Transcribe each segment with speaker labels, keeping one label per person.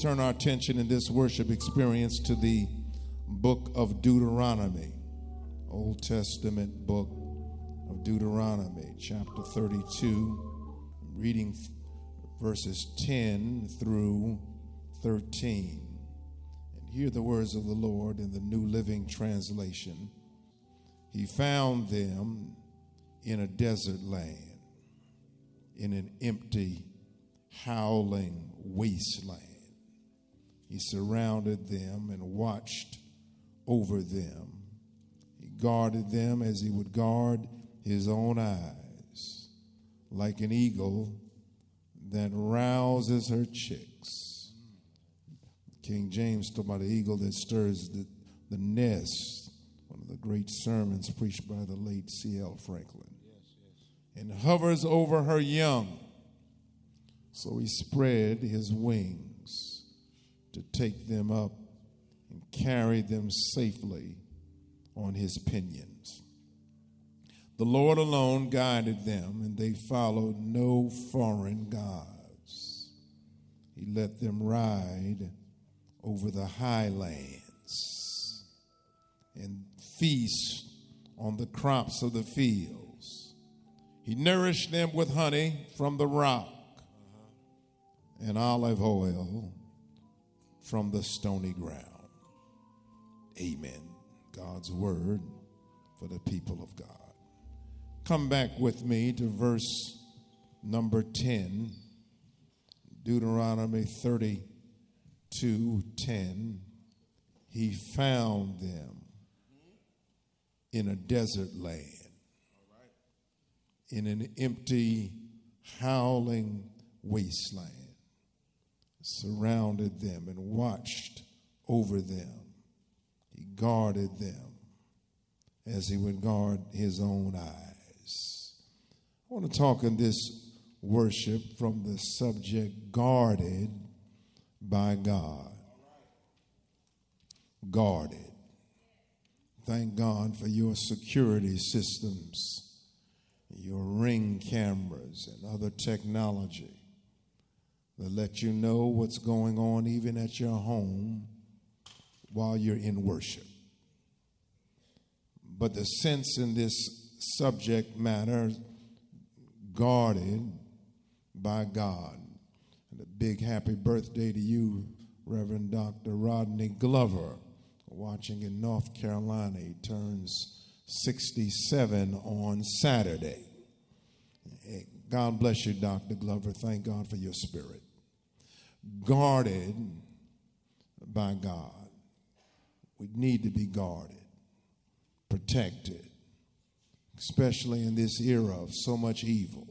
Speaker 1: Turn our attention in this worship experience to the book of Deuteronomy, Old Testament book of Deuteronomy, chapter 32, reading verses 10 through 13. And hear the words of the Lord in the New Living Translation. He found them in a desert land, in an empty, howling wasteland. He surrounded them and watched over them. He guarded them as he would guard his own eyes, like an eagle that rouses her chicks. King James talked about the eagle that stirs the, the nest, one of the great sermons preached by the late C.L. Franklin, yes, yes. and hovers over her young. So he spread his wings to take them up and carry them safely on his pinions. The Lord alone guided them, and they followed no foreign gods. He let them ride over the highlands and feast on the crops of the fields. He nourished them with honey from the rock and olive oil from the stony ground. Amen. God's word for the people of God. Come back with me to verse number 10, Deuteronomy 32 10. He found them in a desert land, in an empty, howling wasteland surrounded them and watched over them. He guarded them as he would guard his own eyes. I want to talk in this worship from the subject guarded by God. Guarded. Thank God for your security systems, your ring cameras, and other technology that let you know what's going on even at your home while you're in worship. But the sense in this subject matter, guarded by God. And a big happy birthday to you, Reverend Dr. Rodney Glover, watching in North Carolina. He turns 67 on Saturday. God bless you, Dr. Glover. Thank God for your spirit guarded by God. We need to be guarded, protected, especially in this era of so much evil.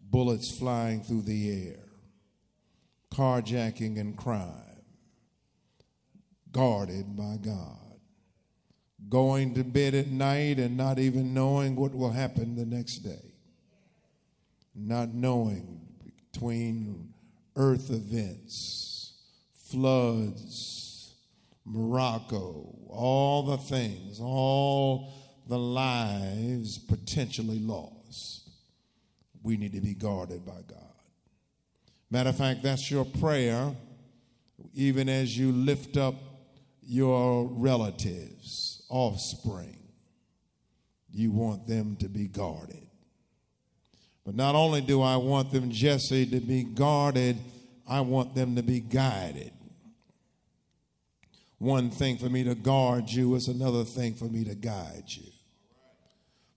Speaker 1: Bullets flying through the air, carjacking and crime, guarded by God. Going to bed at night and not even knowing what will happen the next day. Not knowing between earth events, floods, Morocco, all the things, all the lives potentially lost. We need to be guarded by God. Matter of fact, that's your prayer, even as you lift up your relatives, offspring. You want them to be guarded. But not only do I want them, Jesse, to be guarded, I want them to be guided. One thing for me to guard you is another thing for me to guide you.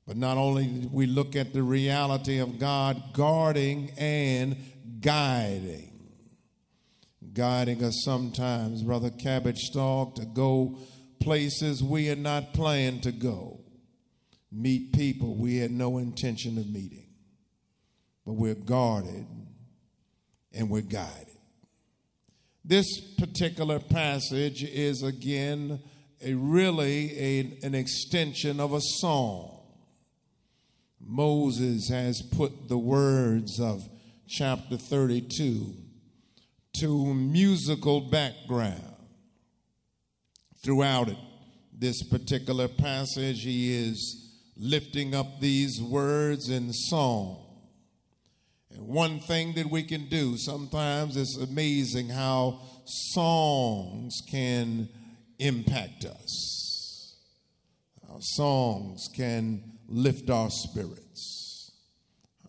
Speaker 1: But not only do we look at the reality of God guarding and guiding. guiding us sometimes, Brother Cabbage Stalk, to go places we had not planned to go, meet people we had no intention of meeting. But we're guarded and we're guided. This particular passage is again a really a, an extension of a song. Moses has put the words of chapter 32 to musical background. Throughout it, this particular passage, he is lifting up these words in song. And one thing that we can do, sometimes it's amazing how songs can impact us. Our songs can lift our spirits.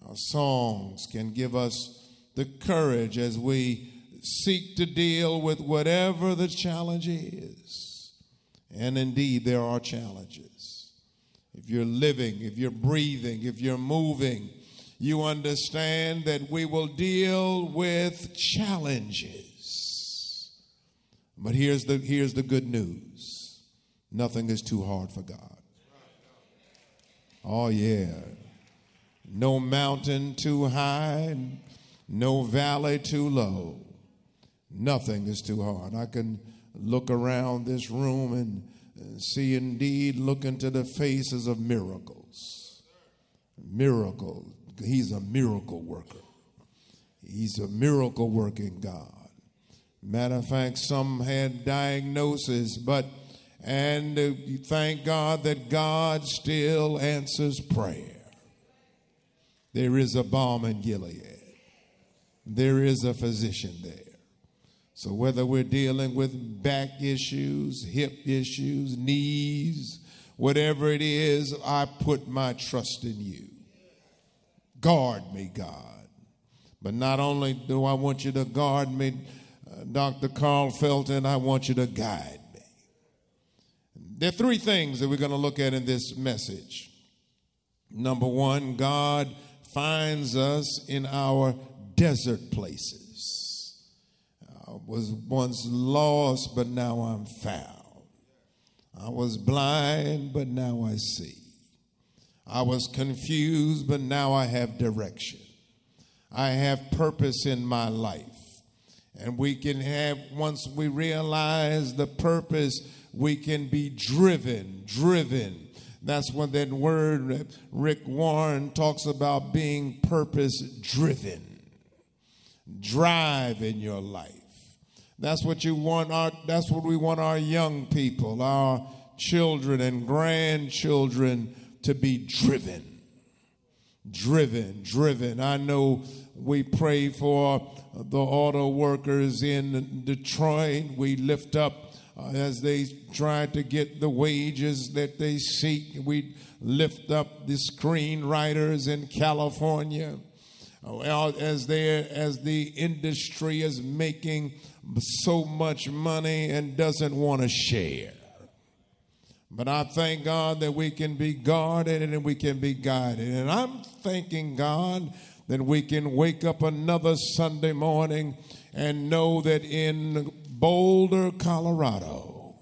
Speaker 1: Our songs can give us the courage as we seek to deal with whatever the challenge is. And indeed, there are challenges. If you're living, if you're breathing, if you're moving, you understand that we will deal with challenges. But here's the, here's the good news nothing is too hard for God. Oh, yeah. No mountain too high, no valley too low. Nothing is too hard. I can look around this room and uh, see indeed look into the faces of miracles. Miracle. He's a miracle worker. He's a miracle working God. Matter of fact, some had diagnosis, but and uh, thank God that God still answers prayer. There is a balm in Gilead. There is a physician there. So, whether we're dealing with back issues, hip issues, knees, whatever it is, I put my trust in you. Guard me, God. But not only do I want you to guard me, uh, Dr. Carl Felton, I want you to guide me. There are three things that we're going to look at in this message. Number one, God finds us in our desert places. I was once lost, but now I'm found. I was blind, but now I see. I was confused, but now I have direction. I have purpose in my life. And we can have, once we realize the purpose, we can be driven, driven. That's what that word Rick Warren talks about being purpose driven. Drive in your life. That's what you want our that's what we want our young people, our children and grandchildren to be driven. Driven, driven. I know we pray for the auto workers in Detroit. We lift up uh, as they try to get the wages that they seek. We lift up the screenwriters in California. Uh, as they as the industry is making so much money and doesn't want to share. But I thank God that we can be guarded and we can be guided. And I'm thanking God that we can wake up another Sunday morning and know that in Boulder, Colorado,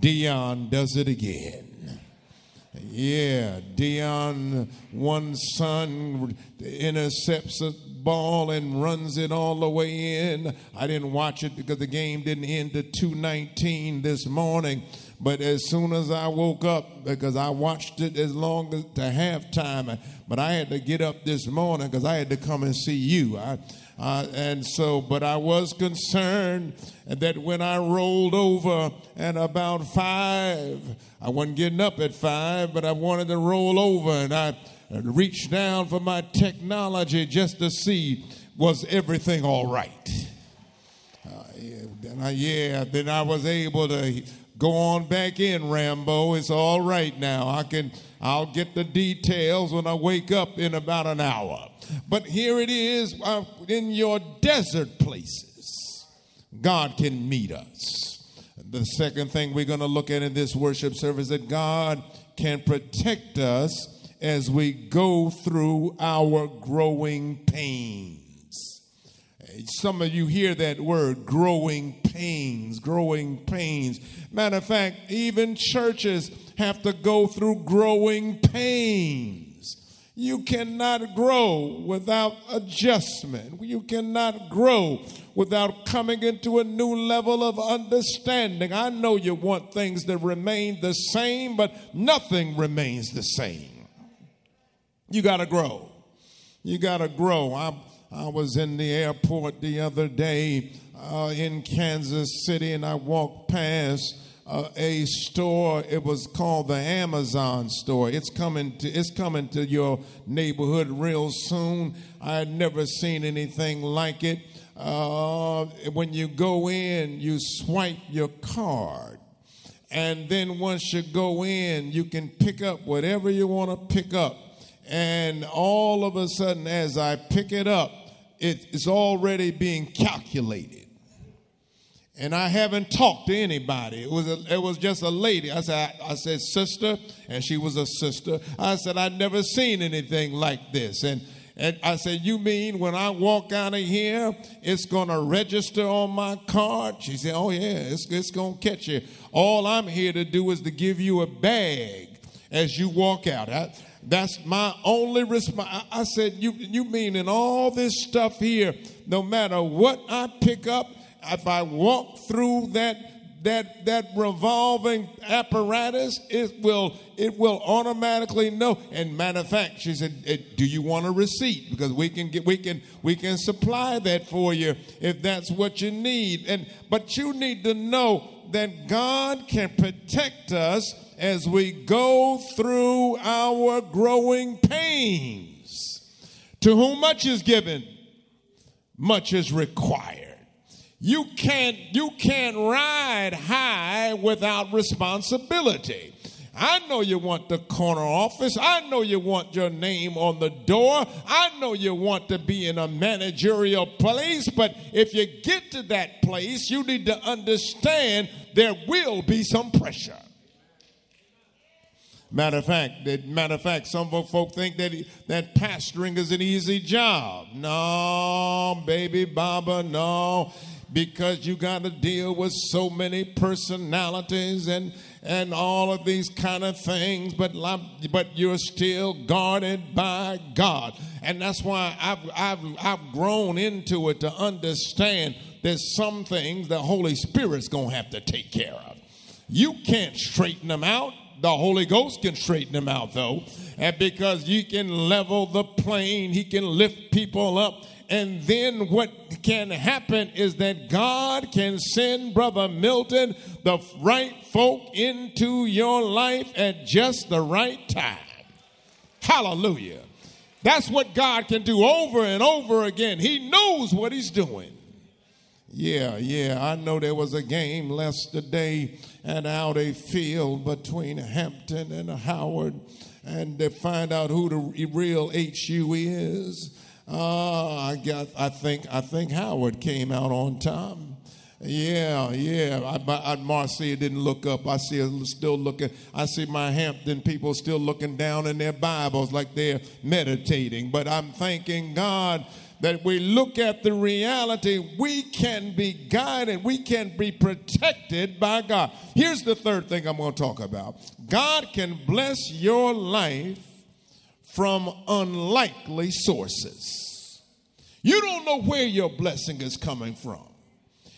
Speaker 1: Deion does it again. Yeah, Deion, one son intercepts ball and runs it all the way in. I didn't watch it because the game didn't end to 219 this morning. But as soon as I woke up, because I watched it as long as to halftime, but I had to get up this morning because I had to come and see you. I, uh, and so, but I was concerned that when I rolled over at about five, I wasn't getting up at five, but I wanted to roll over and I reached down for my technology just to see was everything all right. Uh, yeah, then I, yeah, then I was able to go on back in, Rambo. It's all right now. I can, I'll get the details when I wake up in about an hour. But here it is uh, in your desert places, God can meet us. The second thing we're going to look at in this worship service that God can protect us as we go through our growing pains. Some of you hear that word, growing pains, growing pains. Matter of fact, even churches have to go through growing pains. You cannot grow without adjustment. You cannot grow without coming into a new level of understanding. I know you want things to remain the same, but nothing remains the same. You got to grow. You got to grow. I, I was in the airport the other day uh, in Kansas City and I walked past uh, a store. It was called the Amazon store. It's coming to it's coming to your neighborhood real soon. I had never seen anything like it. Uh, when you go in, you swipe your card. And then once you go in, you can pick up whatever you want to pick up. And all of a sudden, as I pick it up, it is already being calculated and I haven't talked to anybody. It was a, it was just a lady. I said I, I, said sister, and she was a sister. I said I'd never seen anything like this, and and I said you mean when I walk out of here, it's gonna register on my card? She said, Oh yeah, it's it's gonna catch you. All I'm here to do is to give you a bag as you walk out. I, that's my only response. I said, you, you mean in all this stuff here, no matter what I pick up, if I walk through that that that revolving apparatus, it will it will automatically know. And matter of fact, she said, "Do you want a receipt? Because we can get we can we can supply that for you if that's what you need." And but you need to know that God can protect us as we go through our growing pains. To whom much is given, much is required. You can't, you can't ride high without responsibility. I know you want the corner office. I know you want your name on the door. I know you want to be in a managerial place. But if you get to that place, you need to understand there will be some pressure. Matter of fact, that, matter of fact, some folk think that that pastoring is an easy job. No, baby Baba, no because you got to deal with so many personalities and and all of these kind of things but but you're still guarded by God. And that's why I've I've I've grown into it to understand there's some things the Holy Spirit's going to have to take care of. You can't straighten them out. The Holy Ghost can straighten them out though. And because you can level the plane he can lift people up and then what can happen is that God can send Brother Milton the right folk into your life at just the right time. Hallelujah. That's what God can do over and over again. He knows what He's doing. Yeah, yeah, I know there was a game yesterday at Audi Field between Hampton and Howard, and to find out who the real HU is. Uh, I got. I think. I think Howard came out on time. Yeah, yeah. I, I, Marcia didn't look up. I see her still looking. I see my Hampton people still looking down in their Bibles like they're meditating. But I'm thanking God that we look at the reality, we can be guided, we can be protected by God. Here's the third thing I'm going to talk about God can bless your life from unlikely sources. You don't know where your blessing is coming from.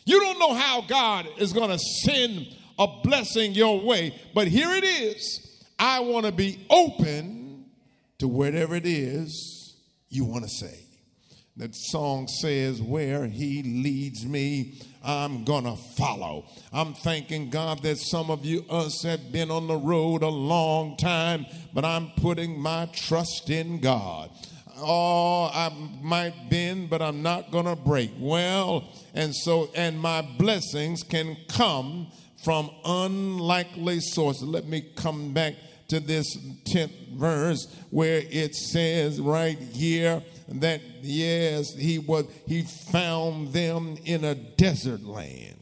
Speaker 1: You don't know how God is going to send a blessing your way, but here it is. I want to be open to whatever it is you want to say. That song says, Where He leads me, I'm gonna follow. I'm thanking God that some of you us have been on the road a long time, but I'm putting my trust in God. Oh, I might bend, but I'm not gonna break. Well, and so, and my blessings can come from unlikely sources. Let me come back to this 10th verse where it says right here that yes, he was he found them in a desert land.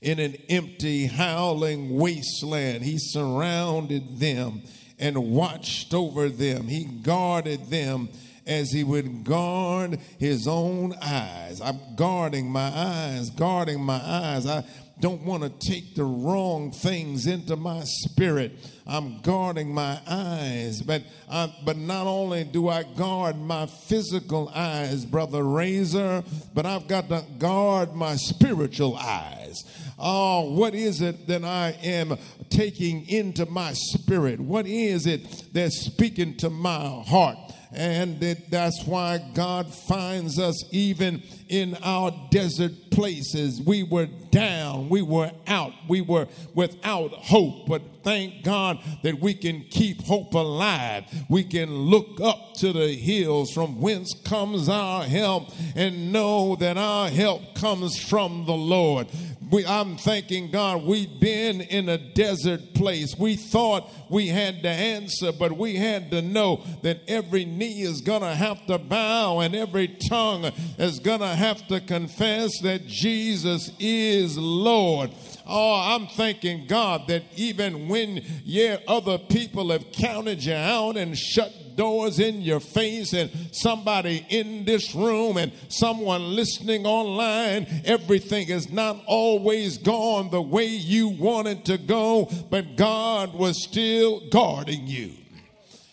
Speaker 1: In an empty, howling wasteland, he surrounded them and watched over them. He guarded them as he would guard his own eyes. I'm guarding my eyes, guarding my eyes. I don't want to take the wrong things into my spirit. I'm guarding my eyes, but I, but not only do I guard my physical eyes, brother Razor, but I've got to guard my spiritual eyes. Oh, what is it that I am taking into my spirit? What is it that's speaking to my heart? And it, that's why God finds us even in our desert places. We were down, we were out, we were without hope. But thank God that we can keep hope alive. We can look up to the hills from whence comes our help and know that our help comes from the Lord. We, I'm thanking God we've been in a desert place. We thought we had the answer, but we had to know that every knee is going to have to bow and every tongue is going to have to confess that Jesus is Lord. Oh, I'm thanking God that even when yeah, other people have counted you out and shut doors in your face, and somebody in this room and someone listening online, everything is not always gone the way you wanted to go, but God was still guarding you.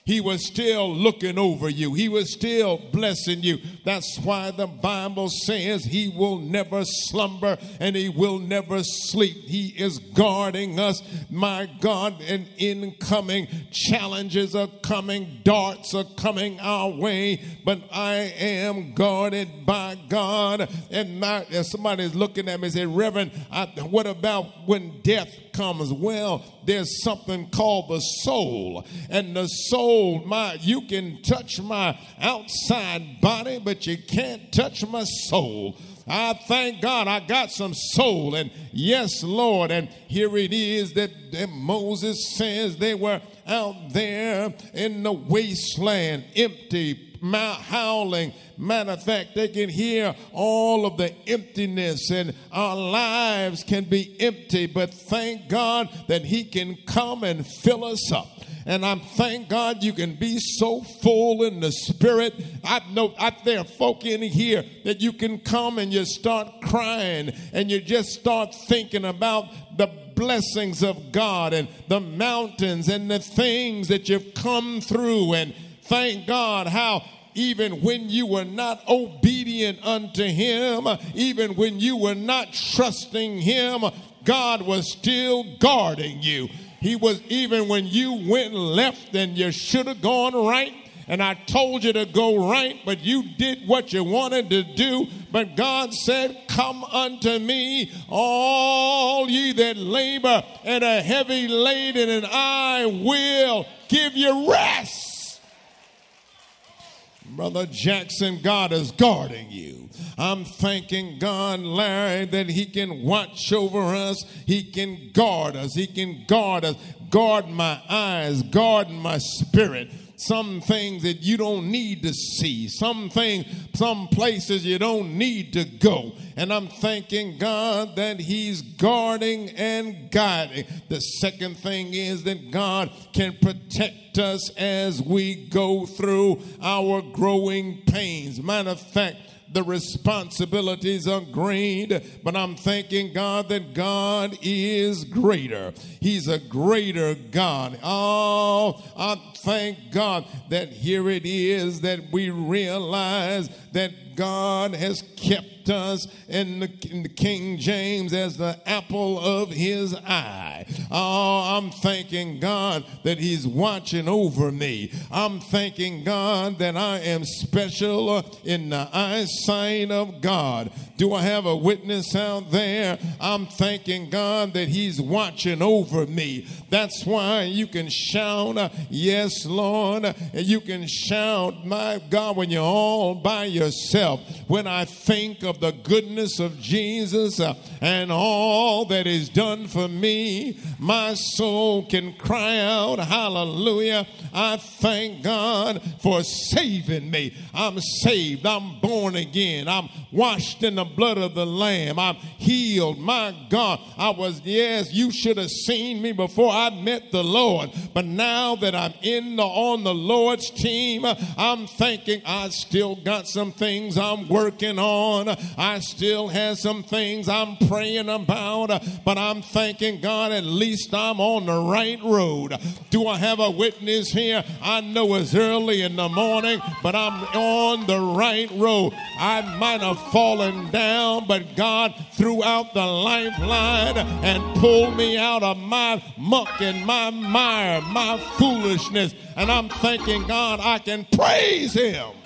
Speaker 1: He was still looking over you. He was still blessing you. That's why the Bible says he will never slumber and he will never sleep. He is guarding us. My God, and incoming challenges are coming, darts are coming our way, but I am guarded by God. And my, somebody's looking at me and say, Reverend, I, what about when death comes? Well, there's something called the soul. And the soul, my you can touch my outside body, but you can't touch my soul. I thank God I got some soul. And yes, Lord. And here it is that, that Moses says they were out there in the wasteland, empty, howling. Matter of fact, they can hear all of the emptiness, and our lives can be empty. But thank God that He can come and fill us up. And I'm thank God you can be so full in the spirit. I know I, there are folk in here that you can come and you start crying and you just start thinking about the blessings of God and the mountains and the things that you've come through. And thank God how even when you were not obedient unto him, even when you were not trusting him, God was still guarding you. He was even when you went left and you should have gone right. And I told you to go right, but you did what you wanted to do. But God said, Come unto me, all ye that labor and are heavy laden, and I will give you rest. Brother Jackson, God is guarding you. I'm thanking God, Larry, that He can watch over us. He can guard us. He can guard us. Guard my eyes, guard my spirit some things that you don't need to see, some things, some places you don't need to go. And I'm thanking God that He's guarding and guiding. The second thing is that God can protect us as we go through our growing pains. Matter of fact, the responsibilities are great, but I'm thanking God that God is greater. He's a greater God. Oh, I thank God that here it is that we realize that God has kept us in the, in the, King James as the apple of his eye. Oh, I'm thanking God that he's watching over me. I'm thanking God that I am special in the eyesight of God. Do I have a witness out there? I'm thanking God that he's watching over me. That's why you can shout, Yes, Lord. And you can shout, My God, when you're all by yourself. When I think of the goodness of Jesus, uh, and all that is done for me, my soul can cry out, Hallelujah. I thank God for saving me. I'm saved. I'm born again. I'm washed in the blood of the Lamb. I'm healed. My God, I was, yes, you should have seen me before I met the Lord. But now that I'm in the, on the Lord's team, I'm thinking I still got some things I'm working on. I still have some things I'm praying about. But I'm thanking God at least I'm on the right road. Do I have a witness here? I know it's early in the morning, but I'm on the right road. I might have fallen down, but God threw out the lifeline and pulled me out of my muck and my mire, my foolishness. And I'm thanking God I can praise Him.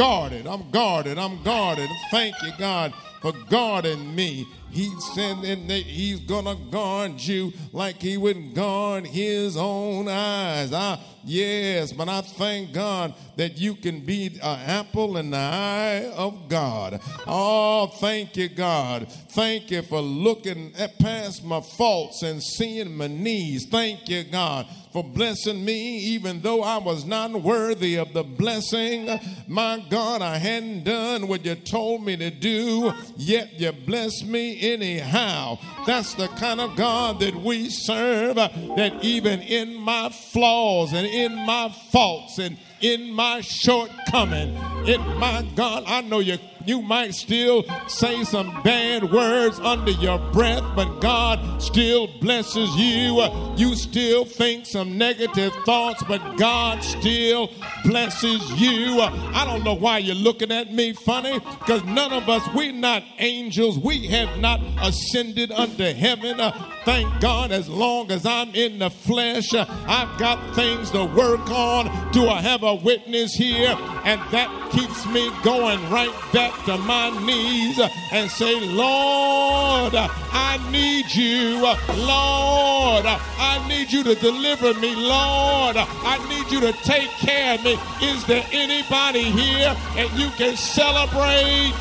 Speaker 1: Guarded, I'm guarded, I'm guarded. Thank you, God, for guarding me. He said that he's gonna guard you like he would guard his own eyes. I, yes, but I thank God that you can be an apple in the eye of God. Oh, thank you, God. Thank you for looking past my faults and seeing my needs. Thank you, God, for blessing me, even though I was not worthy of the blessing. My God, I hadn't done what you told me to do, yet you blessed me anyhow. That's the kind of God that we serve, uh, that even in my flaws and in my faults and in my shortcoming, in my God, I know you you might still say some bad words under your breath, but God still blesses you. You still think some negative thoughts, but God still blesses you. I don't know why you're looking at me funny, because none of us, we're not angels. We have not ascended unto heaven. Uh, thank God, as long as I'm in the flesh, uh, I've got things to work on. Do I have a witness here? And that keeps me going right back to my knees and say, Lord, I need you. Lord, I need you to deliver me. Lord, I need you to take care of me. Is there anybody here that you can celebrate?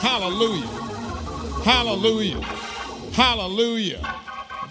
Speaker 1: Hallelujah. Hallelujah. Hallelujah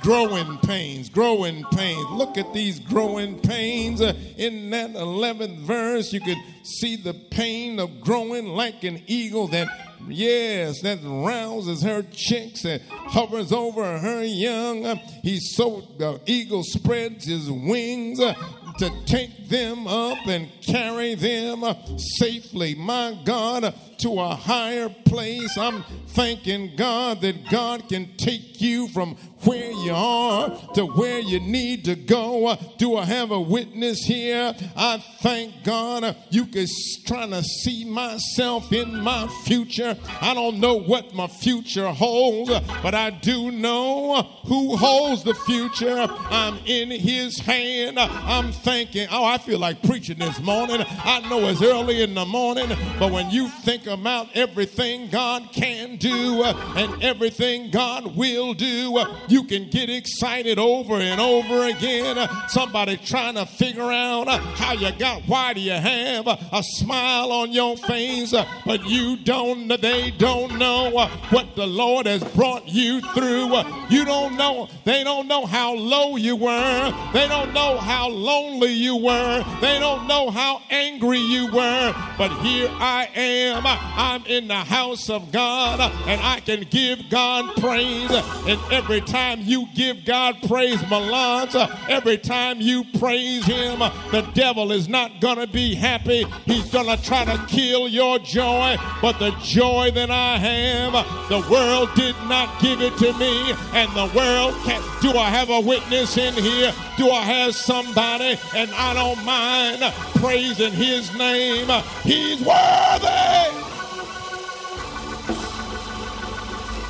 Speaker 1: growing pains, growing pains. Look at these growing pains. Uh, in that 11th verse, you could see the pain of growing like an eagle that, yes, that rouses her chicks and hovers over her young. Uh, he's so, the eagle spreads his wings. Uh, to take them up and carry them safely, my God, to a higher place. I'm thanking God that God can take you from where you are to where you need to go. Do I have a witness here? I thank God you can trying to see myself in my future. I don't know what my future holds, but I do know who holds the future. I'm in his hand. I'm thinking, oh, I feel like preaching this morning. I know it's early in the morning, but when you think about everything God can do uh, and everything God will do, you can get excited over and over again. Somebody trying to figure out uh, how you got, why do you have uh, a smile on your face, but you don't, they don't know what the Lord has brought you through. You don't know, they don't know how low you were. They don't know how lonely you were. They don't know how angry you were. But here I am. I'm in the house of God and I can give God praise. And every time you give God praise, Malans, every time you praise Him, the devil is not going to be happy. He's going to try to kill your joy. But the joy that I have, the world did not give it to me. And the world can't. Do I have a witness in here? Do I have somebody? And I don't mind praising His name. He's worthy.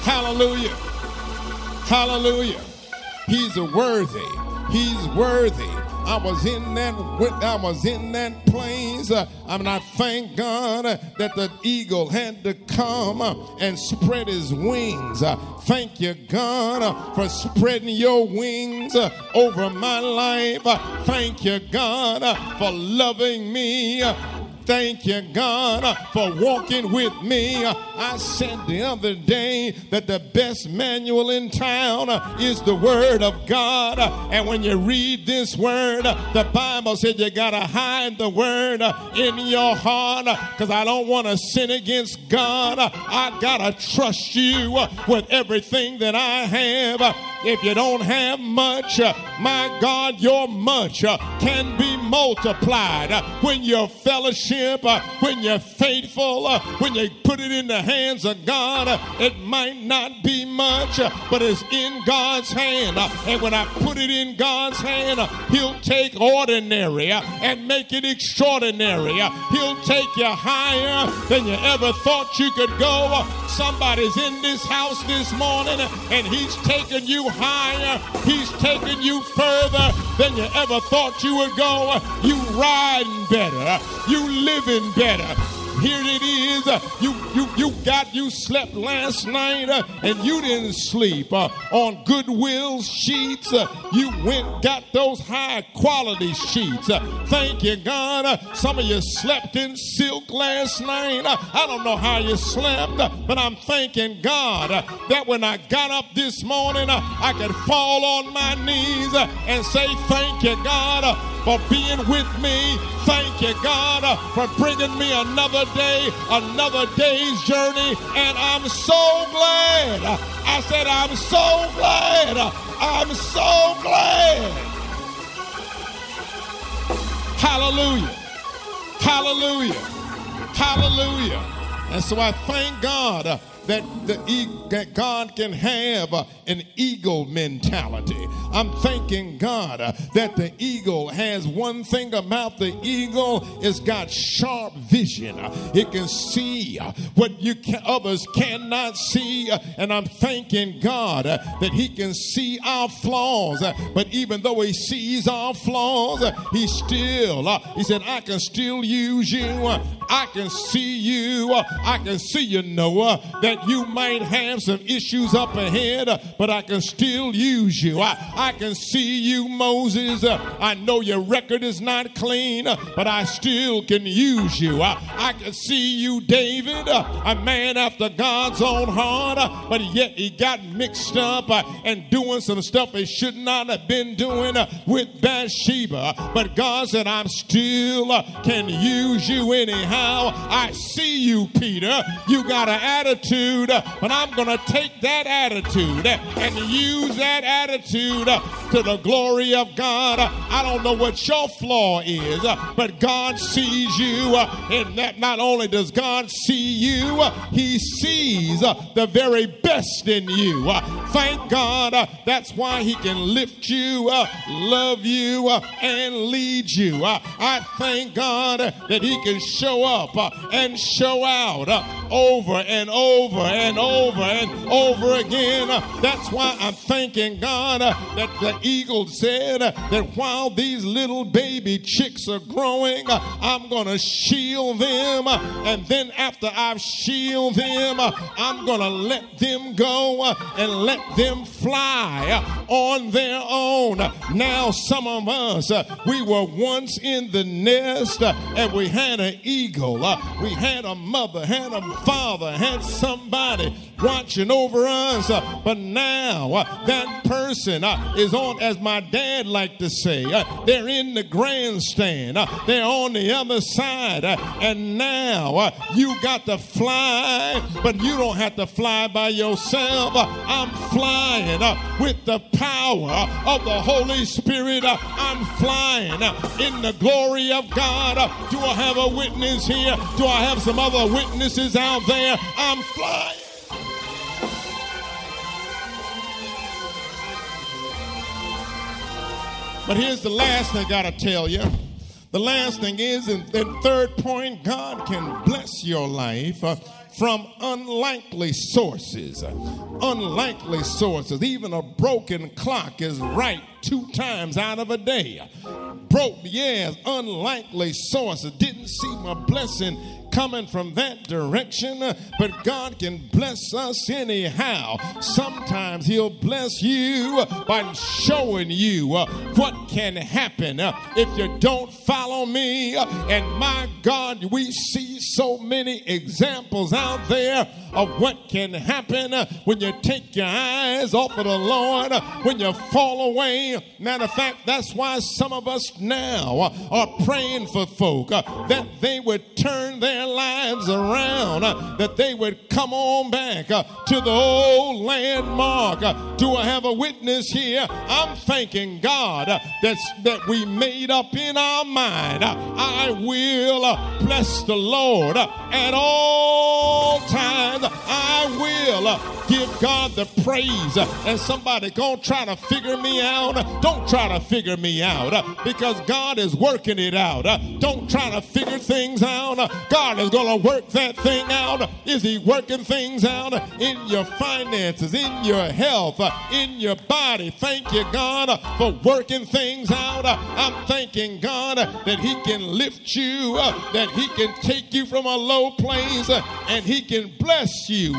Speaker 1: Hallelujah. Hallelujah. He's worthy. He's worthy. I was in that I was in that place. Uh, I mean, I thank God that the eagle had to come uh, and spread his wings. Uh, thank you, God, for spreading your wings over my life. thank you, God, for loving me Thank you, God, for walking with me. I said the other day that the best manual in town is the Word of God. And when you read this Word, the Bible said you got to hide the Word in your heart because I don't want to sin against God. I got to trust you with everything that I have. If you don't have much, my God, your much can be multiplied when you're fellowship, uh, when you're faithful, uh, when you put it in the hands of God. Uh, it might not be much, but it's in God's hand. And when I put it in God's hand, He'll take ordinary and make it extraordinary. He'll take you higher than you ever thought you could go. Somebody's in this house this morning and He's taking you higher. He's taking you further than you ever thought you would go. You riding better. You living better. Here it is. You you you got you slept last night uh, and you didn't sleep uh, on Goodwill sheets. Uh, you went got those high quality sheets. Uh, thank you, God. Uh, some of you slept in silk last night. Uh, I don't know how you slept, but I'm thanking God that when I got up this morning, I could fall on my knees and say thank you, God, for being with me. Thank you, God, for bringing me another day, another day's journey, and I'm so glad. I said, I'm so glad. I'm so glad. Hallelujah. Hallelujah. Hallelujah. And so I thank God that, the, that God can have an eagle mentality. I'm thanking God that the eagle has one thing about the eagle is got sharp vision. It can see what you can, others cannot see, and I'm thanking God that He can see our flaws. But even though He sees our flaws, He still He said, "I can still use you. I can see you. I can see you, Noah, that you might have some issues up ahead, but I can still use you. I, I can see you, Moses. I know your record is not clean, but I still can use you. I, I can see you, David, a man after God's own heart, but yet he got mixed up and doing some stuff he should not have been doing with Bathsheba. But God said, I'm still can use you anyhow. I see you, Peter. You got an attitude, but uh, I'm going to take that attitude uh, and use that attitude uh, to the glory of God. I don't know what your flaw is, but God sees you. And that not only does God see you, He sees the very best in you. Thank God. That's why He can lift you, love you, and lead you. I thank God that He can show up and show out over and over and over and over again. That's why I'm thanking God that the eagle said that while these little baby chicks are growing, I'm going to shield them. And then after I've shielded them, I'm going to let them go and let them fly on their own. Now, some of us, we were once in the nest and we had an eagle. We had a mother, had a father, had somebody watching over us. Uh, but now uh, that person uh, is on, as my dad liked to say, they're in the grandstand. They're on the other side. And now you got to fly, but you don't have to fly by yourself. I'm flying with the power of the Holy Spirit. I'm flying in the glory of God. Do I have a witness here? Do I have some other witnesses out there? I'm flying. But here's the last thing I got to tell you. The last thing is, and that third point, God can bless your life. Uh, from unlikely sources. Unlikely sources. Even a broken clock is right two times out of a day. Broke, yes, unlikely sources. Didn't see my blessing coming from that direction, but God can bless us anyhow. Sometimes He'll bless you by showing you uh, what can happen uh, if you don't follow me. And my God, we see so many examples out there of what can happen uh, when you take your eyes off of the Lord, when you fall away. Matter of fact, that's why some of us now are praying for folk that they would turn their lives around, uh, that they would come on back uh, to the old landmark. Uh, Do I have a witness here? I'm thanking God that's, that we made up in our mind. I will bless the Lord at all times. I will give God the praise. And somebody gonna try to figure me out. Don't try to figure me out because God is working it out. Don't try to figure things out. God is gonna work that thing out. Is He working things out in your finances, in your health, in your body? Thank you, God, for working things out. I'm thanking God that He can lift you, that He can take you from a low place, and He can bless you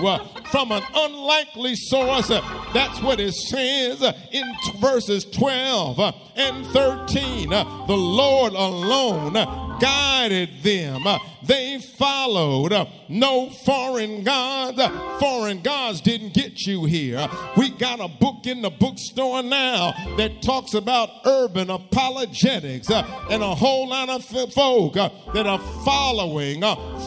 Speaker 1: from an unlikely source. That's what it says in verses 12 and 13. The Lord alone guided them. Uh, they followed uh, no foreign gods. Uh, foreign gods didn't get you here. We got a book in the bookstore now that talks about urban apologetics and a whole lot of folk that are following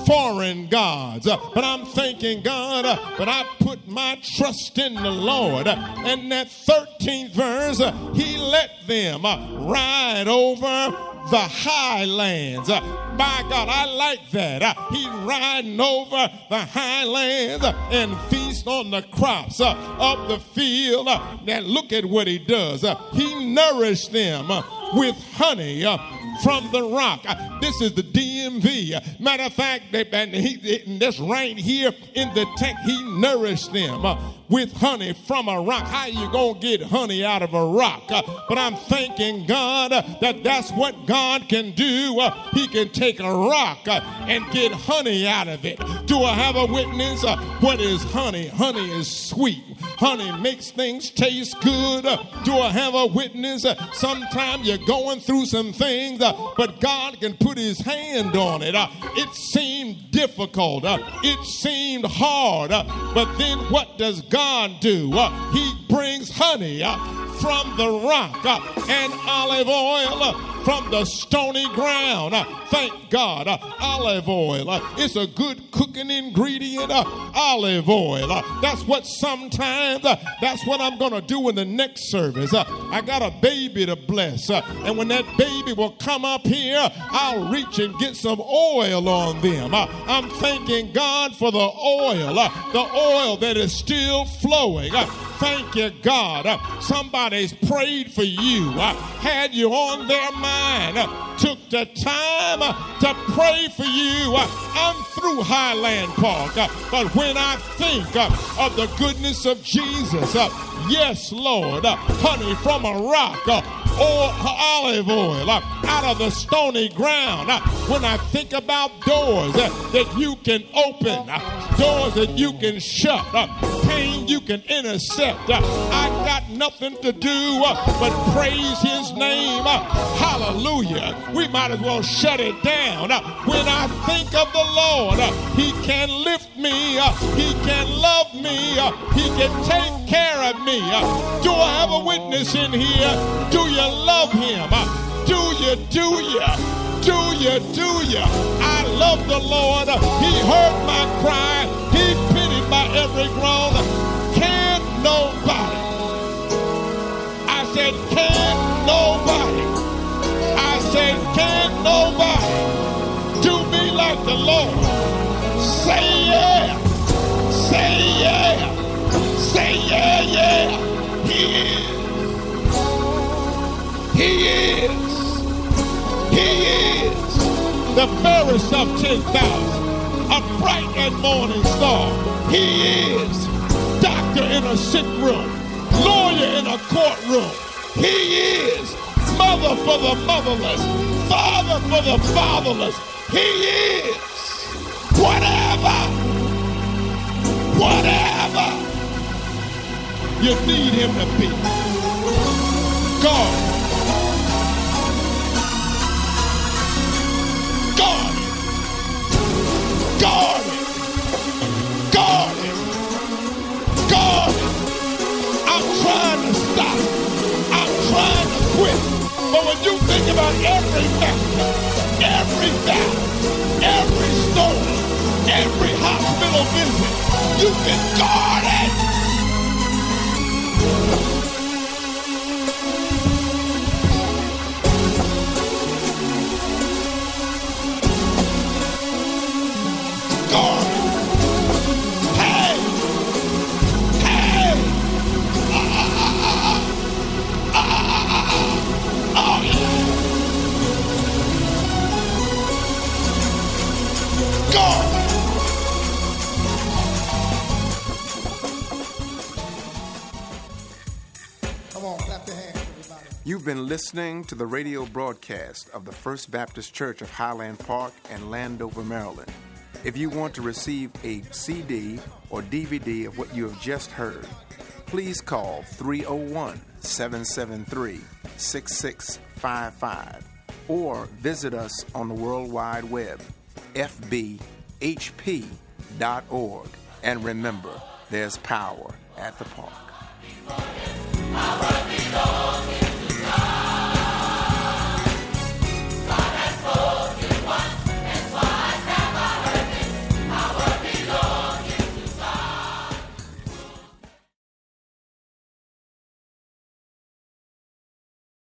Speaker 1: foreign gods. But I'm thanking God that I put my trust in the Lord. And that 13th verse, He let them ride over the highlands. Uh, my God, I like that. Uh, he's riding over the highlands uh, and feast on the crops of the field. And look at what he does. He nourished them with honey uh, from the rock. Uh, this is the DMV. Uh, matter of fact, they, and he, that's right here in the text. He nourished them with honey from a rock. How you gonna get honey out of a rock? but I'm thanking God that that's what God can do. he can take a rock and get honey out of it. Do I have a witness? what is honey? Honey is sweet. Honey makes things taste good. Do I have a witness? Sometimes you're going through some things, but God can put his hand on it. It seemed difficult. It seemed hard. But then what does God do? He brings honey from the rock and olive oil from the stony ground. Uh, thank God. Uh, olive oil. Uh, it's a good cooking ingredient. Olive oil. That's what sometimes, that's what I'm going to do in the next service. I got a baby to bless. And when that baby will come up here, I'll reach and get some oil on them. I'm thanking God for the oil, the oil that is still flowing. Thank you, God. Somebody's prayed for you, had you on their mind, Uh, took the time uh, to pray for you. Uh, I'm through Highland Park, but when I think of the goodness of Jesus, yes, Lord, honey from a rock, or olive oil out of the stony ground. Uh, when I think about doors uh, that you can open, uh, doors that you can shut, pain you can intercept, I got nothing to do but praise his name. Hallelujah. We might as well shut it down. When I think of the Lord, he can lift me, he can love me, he can take care of me. Do I have a witness in here? Do you love him? Do you, do you? Do you, do you? I love the Lord. He heard my cry. He pitied my every groan. Can't nobody. I said, can't nobody. I said, can't nobody do me like the Lord. Say yeah. Say yeah. Say yeah, yeah. He is. He is. He is the fairest of 10,000, a bright and morning star. He is doctor in a sick room, lawyer in a courtroom, He is mother for the motherless, father for the fatherless. He is whatever, whatever you need him to be. God. God. God. God. God. I'm trying to stop. I'm trying to quit. But when you think about every factor, every battle, every storm, every hospital visit, you've been guarded. Guarded.
Speaker 2: Listening to the radio broadcast of the First Baptist Church of Highland Park and Landover, Maryland. If you want to receive a CD or DVD of what you have just heard, please call 301 773 6655 or visit us on the World Wide Web, fbhp.org. And remember, there's power at the park.
Speaker 3: Stop!